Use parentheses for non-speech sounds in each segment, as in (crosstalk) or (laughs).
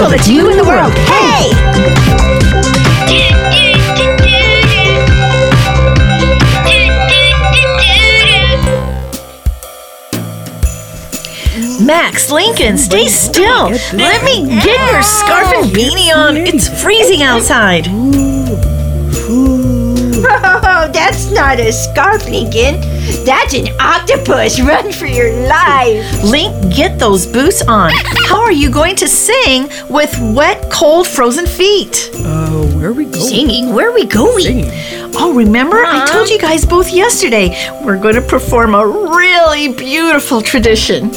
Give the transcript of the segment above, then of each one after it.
the that's you in the world. Hey! Max, Lincoln, stay still. Let me get your scarf and beanie on. It's freezing outside. (laughs) Oh, that's not a scarf, Lincoln. That's an octopus. (laughs) Run for your life. Link, get those boots on. (laughs) How are you going to sing with wet, cold, frozen feet? Uh, where are we going? Singing? Where are we going? Singing. Oh, remember? I told you guys both yesterday. We're going to perform a really beautiful tradition.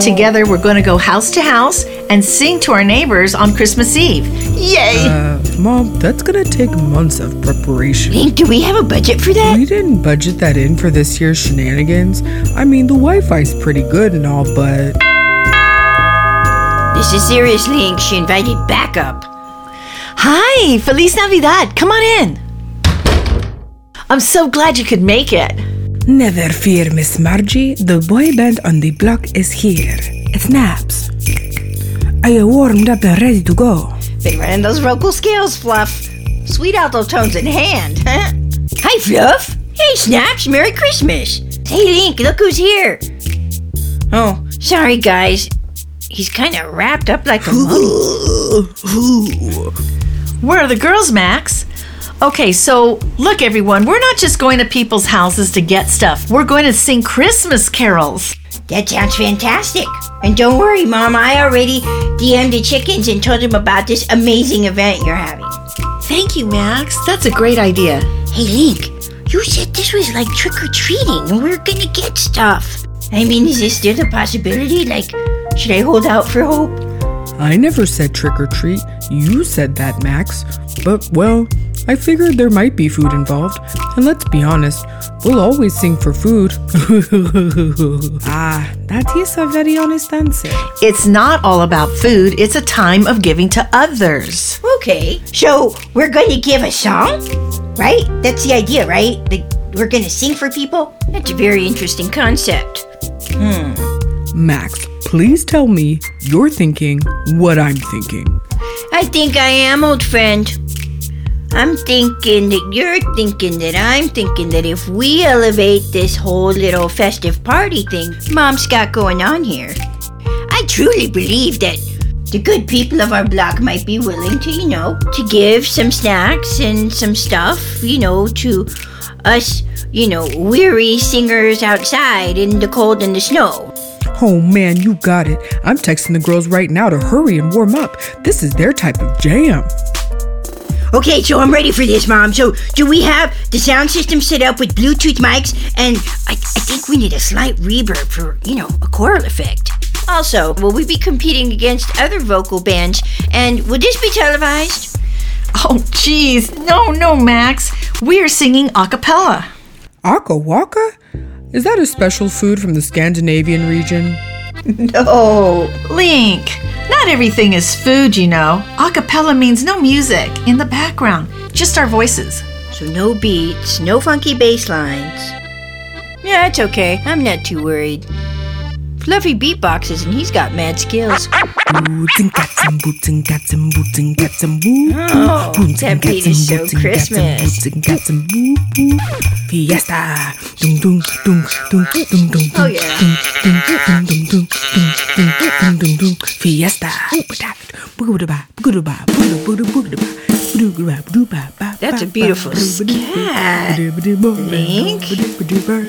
Together, we're going to go house to house and sing to our neighbors on Christmas Eve. Yay! Uh, Mom, that's gonna take months of preparation. Link, do we have a budget for that? We didn't budget that in for this year's shenanigans. I mean, the Wi-Fi's pretty good and all, but This is serious, Link. She invited backup. Hi, Feliz Navidad. Come on in. I'm so glad you could make it. never fear, Miss Margie. The boy band on the block is here. It's Snaps. Are you warmed up and ready to go? Been running those vocal scales, Fluff. Sweet alto tones in hand, huh? Hi, Fluff. Hey, Snaps. Merry Christmas. Hey, Link. Look who's here. Oh, sorry, guys. He's kind of wrapped up like a mummy. Where are the girls, Max? Okay, so look, everyone, we're not just going to people's houses to get stuff. We're going to sing Christmas carols. That sounds fantastic. And don't worry, Mom. I already DM'd the chickens and told them about this amazing event you're having. Thank you, Max. That's a great idea. Hey, Link. You said this was like trick or treating and we're gonna get stuff. I mean, is this still a possibility? Like, should I hold out for hope? I never said trick or treat. You said that, Max. But, well, I figured there might be food involved. And let's be honest, we'll always sing for food. (laughs) ah, that is a very honest answer. It's not all about food, it's a time of giving to others. Okay, so we're going to give a song, right? That's the idea, right? Like, we're going to sing for people? That's a very interesting concept. Max, please tell me you're thinking what I'm thinking. I think I am, old friend. I'm thinking that you're thinking that I'm thinking that if we elevate this whole little festive party thing Mom's got going on here, I truly believe that the good people of our block might be willing to, you know, to give some snacks and some stuff, you know, to us, you know, weary singers outside in the cold and the snow. Oh man, you got it. I'm texting the girls right now to hurry and warm up. This is their type of jam. Okay, so I'm ready for this, Mom. So, do we have the sound system set up with Bluetooth mics? And I, I think we need a slight reverb for, you know, a choral effect. Also, will we be competing against other vocal bands? And will this be televised? Oh, jeez. No, no, Max. We are singing a cappella. Aka Waka? Is that a special food from the Scandinavian region? (laughs) No. Link, not everything is food, you know. A cappella means no music in the background, just our voices. So, no beats, no funky bass lines. Yeah, it's okay. I'm not too worried. Fluffy beatboxes and he's got mad skills. Oh, that and is so Christmas. Fiesta. Oh yeah. Fiesta. That's a beautiful scat, Link.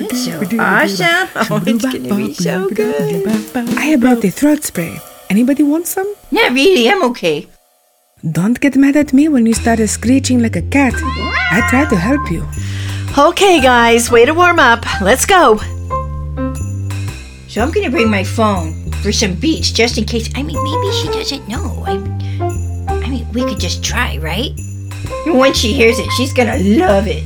That's so awesome. (laughs) Oh, it's going to be so good. I have brought the throat spray. Anybody want some? Not really, I'm okay. Don't get mad at me when you started screeching like a cat. I tried to help you. Okay, guys, way to warm up. Let's go. So I'm gonna bring my phone for some beats just in case. I mean, maybe she doesn't know. I, I mean, we could just try, right? And once she hears it, she's gonna love it.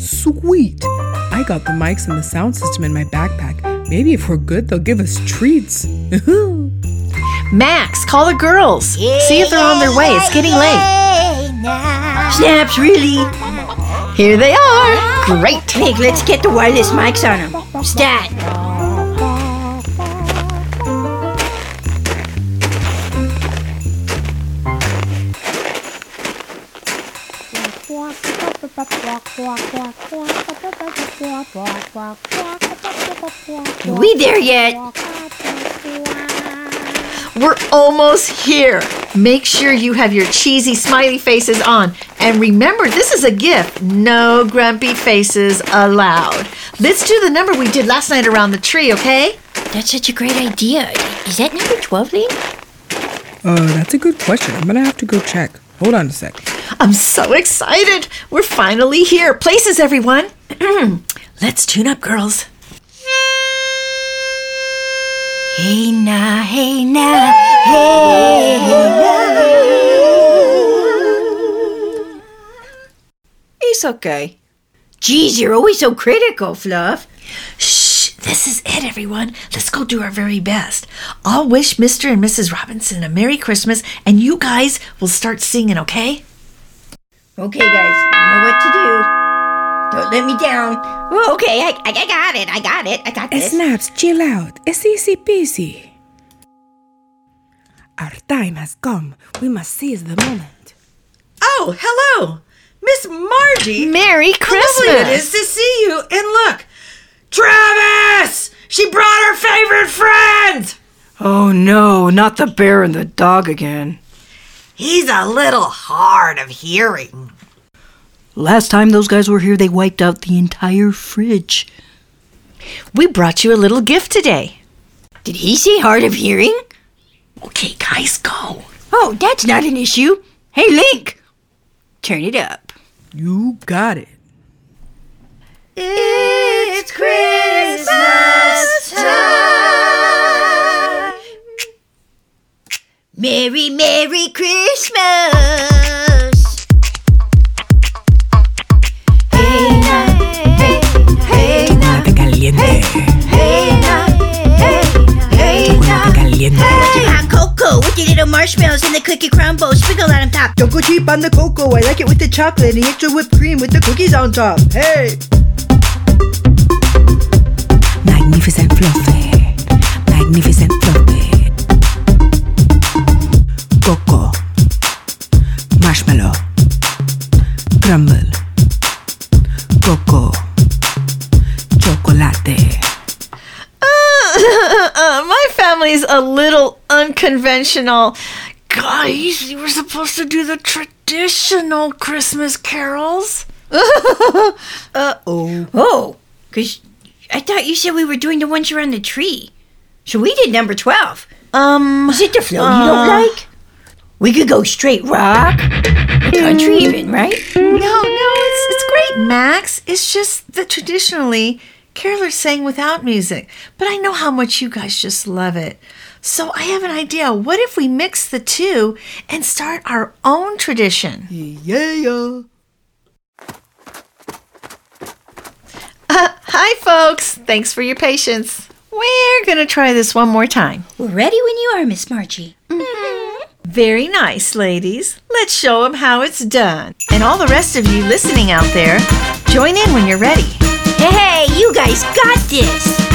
Sweet. I got the mics and the sound system in my backpack. Maybe if we're good, they'll give us treats. (laughs) Max, call the girls. See if they're on their way. It's getting late. Snaps, really? Here they are. Great. Nick, let's get the wireless mics on them. Stat. Are there yet? We're almost here. Make sure you have your cheesy smiley faces on. And remember, this is a gift. No grumpy faces allowed. Let's do the number we did last night around the tree, okay? That's such a great idea. Is that number 12, Lane? Uh, that's a good question. I'm gonna have to go check. Hold on a sec. I'm so excited. We're finally here. Places, everyone. (clears throat) Let's tune up, girls. Hey now, hey now, hey now. It's okay. Geez, you're always so critical, Fluff. Shh, this is it, everyone. Let's go do our very best. I'll wish Mr. and Mrs. Robinson a Merry Christmas, and you guys will start singing, okay? Okay, guys, you know what to do. Don't let me down. Oh, okay, I, I, I got it. I got it. I got this. Snaps, chill out. It's easy peasy. Our time has come. We must seize the moment. Oh, hello, Miss Margie. Merry How lovely it is to see you. And look, Travis. She brought her favorite friend. Oh no, not the bear and the dog again. He's a little hard of hearing. Last time those guys were here, they wiped out the entire fridge. We brought you a little gift today. Did he say hard of hearing? Okay, guys, go. Oh, that's not an issue. Hey, Link, turn it up. You got it. It's Christmas time. Merry, Merry Christmas. Marshmallows and the cookie crumble. Sprinkle that on top. Don't go cheap on the cocoa. I like it with the chocolate and the extra whipped cream with the cookies on top. Hey! Magnificent fluffy. Magnificent fluffy. Cocoa. Marshmallow. Crumble. Cocoa. Chocolate. (laughs) Uh, my family's a little unconventional. Guys, you were supposed to do the traditional Christmas carols. (laughs) Uh oh, Oh, because I thought you said we were doing the ones around the tree. So we did number 12. Um, Is it the flow you don't like? We could go straight rock, country even, right? no, no, it's it's great, Max. It's just that traditionally carolers sang without music, but I know how much you guys just love it. So I have an idea. What if we mix the two and start our own tradition? Yeah, yeah. Hi, folks. Thanks for your patience. We're gonna try this one more time. We're ready when you are, Miss Margie. Mm-hmm. Very nice, ladies. Let's show them how it's done. And all the rest of you listening out there, join in when you're ready. Hey, hey, you guys got this.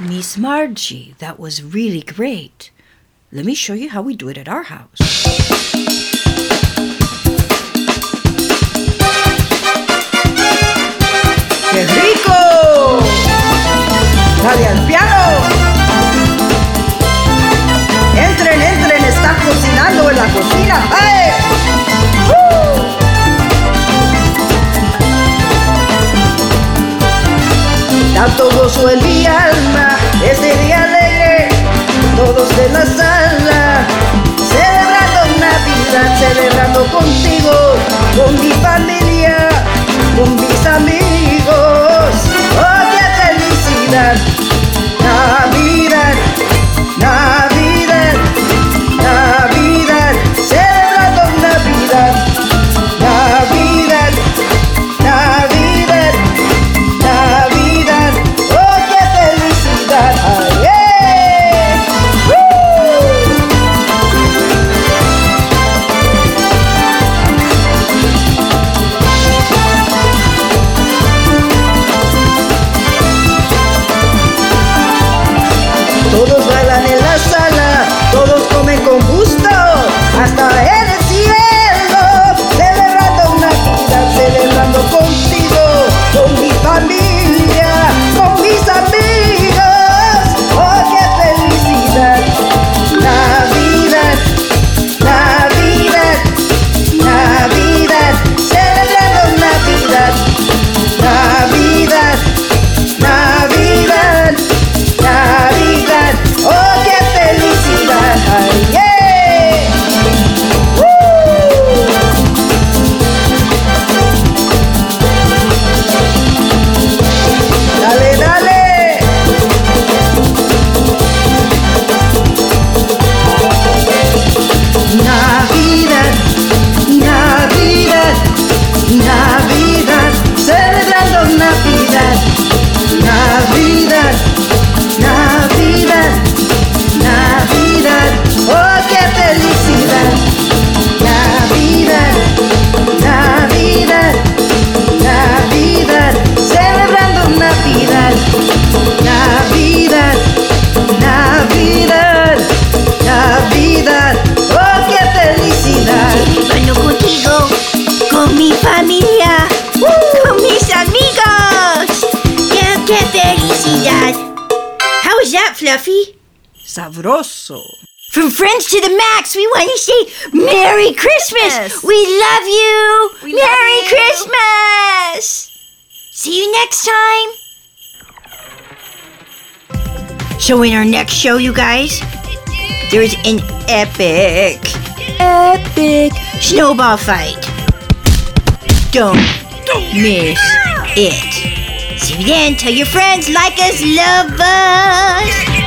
Miss Margie, that was really great. Let me show you how we do it at our house. ¡Qué rico! Dale al piano. Entren, entren, está cocinando en la cocina. ¡Ay! Tanto gozo en mi alma, este día alegre, todos de la sala, celebrando Navidad, celebrando contigo, con mi familia, Sabroso. From Friends to the Max, we want to say Merry Christmas! We love you! Merry Christmas! See you next time! So, in our next show, you guys, there's an epic, epic snowball fight. Don't, miss it. See you then. Tell your friends, like us, love us.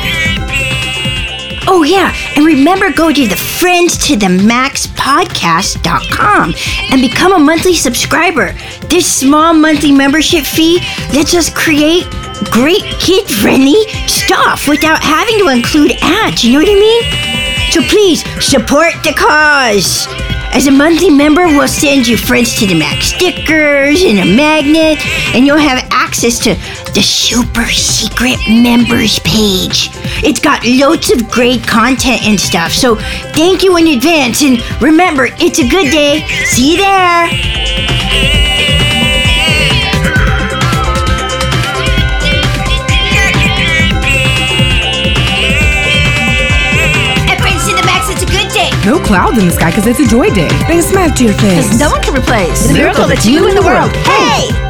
Oh, yeah. And remember, go to the Friends to the Max podcast.com and become a monthly subscriber. This small monthly membership fee lets us create great kid friendly stuff without having to include ads. You know what I mean? So please support the cause. As a monthly member, we'll send you Friends to the Max stickers and a magnet, and you'll have access to the super secret members page. It's got loads of great content and stuff. So thank you in advance, and remember, it's a good day. See you there. At Friends the Max, it's a good day. No clouds in the sky because it's a joy day. Bang a smack to your face. No one can replace the miracle that's you in the world. Hey!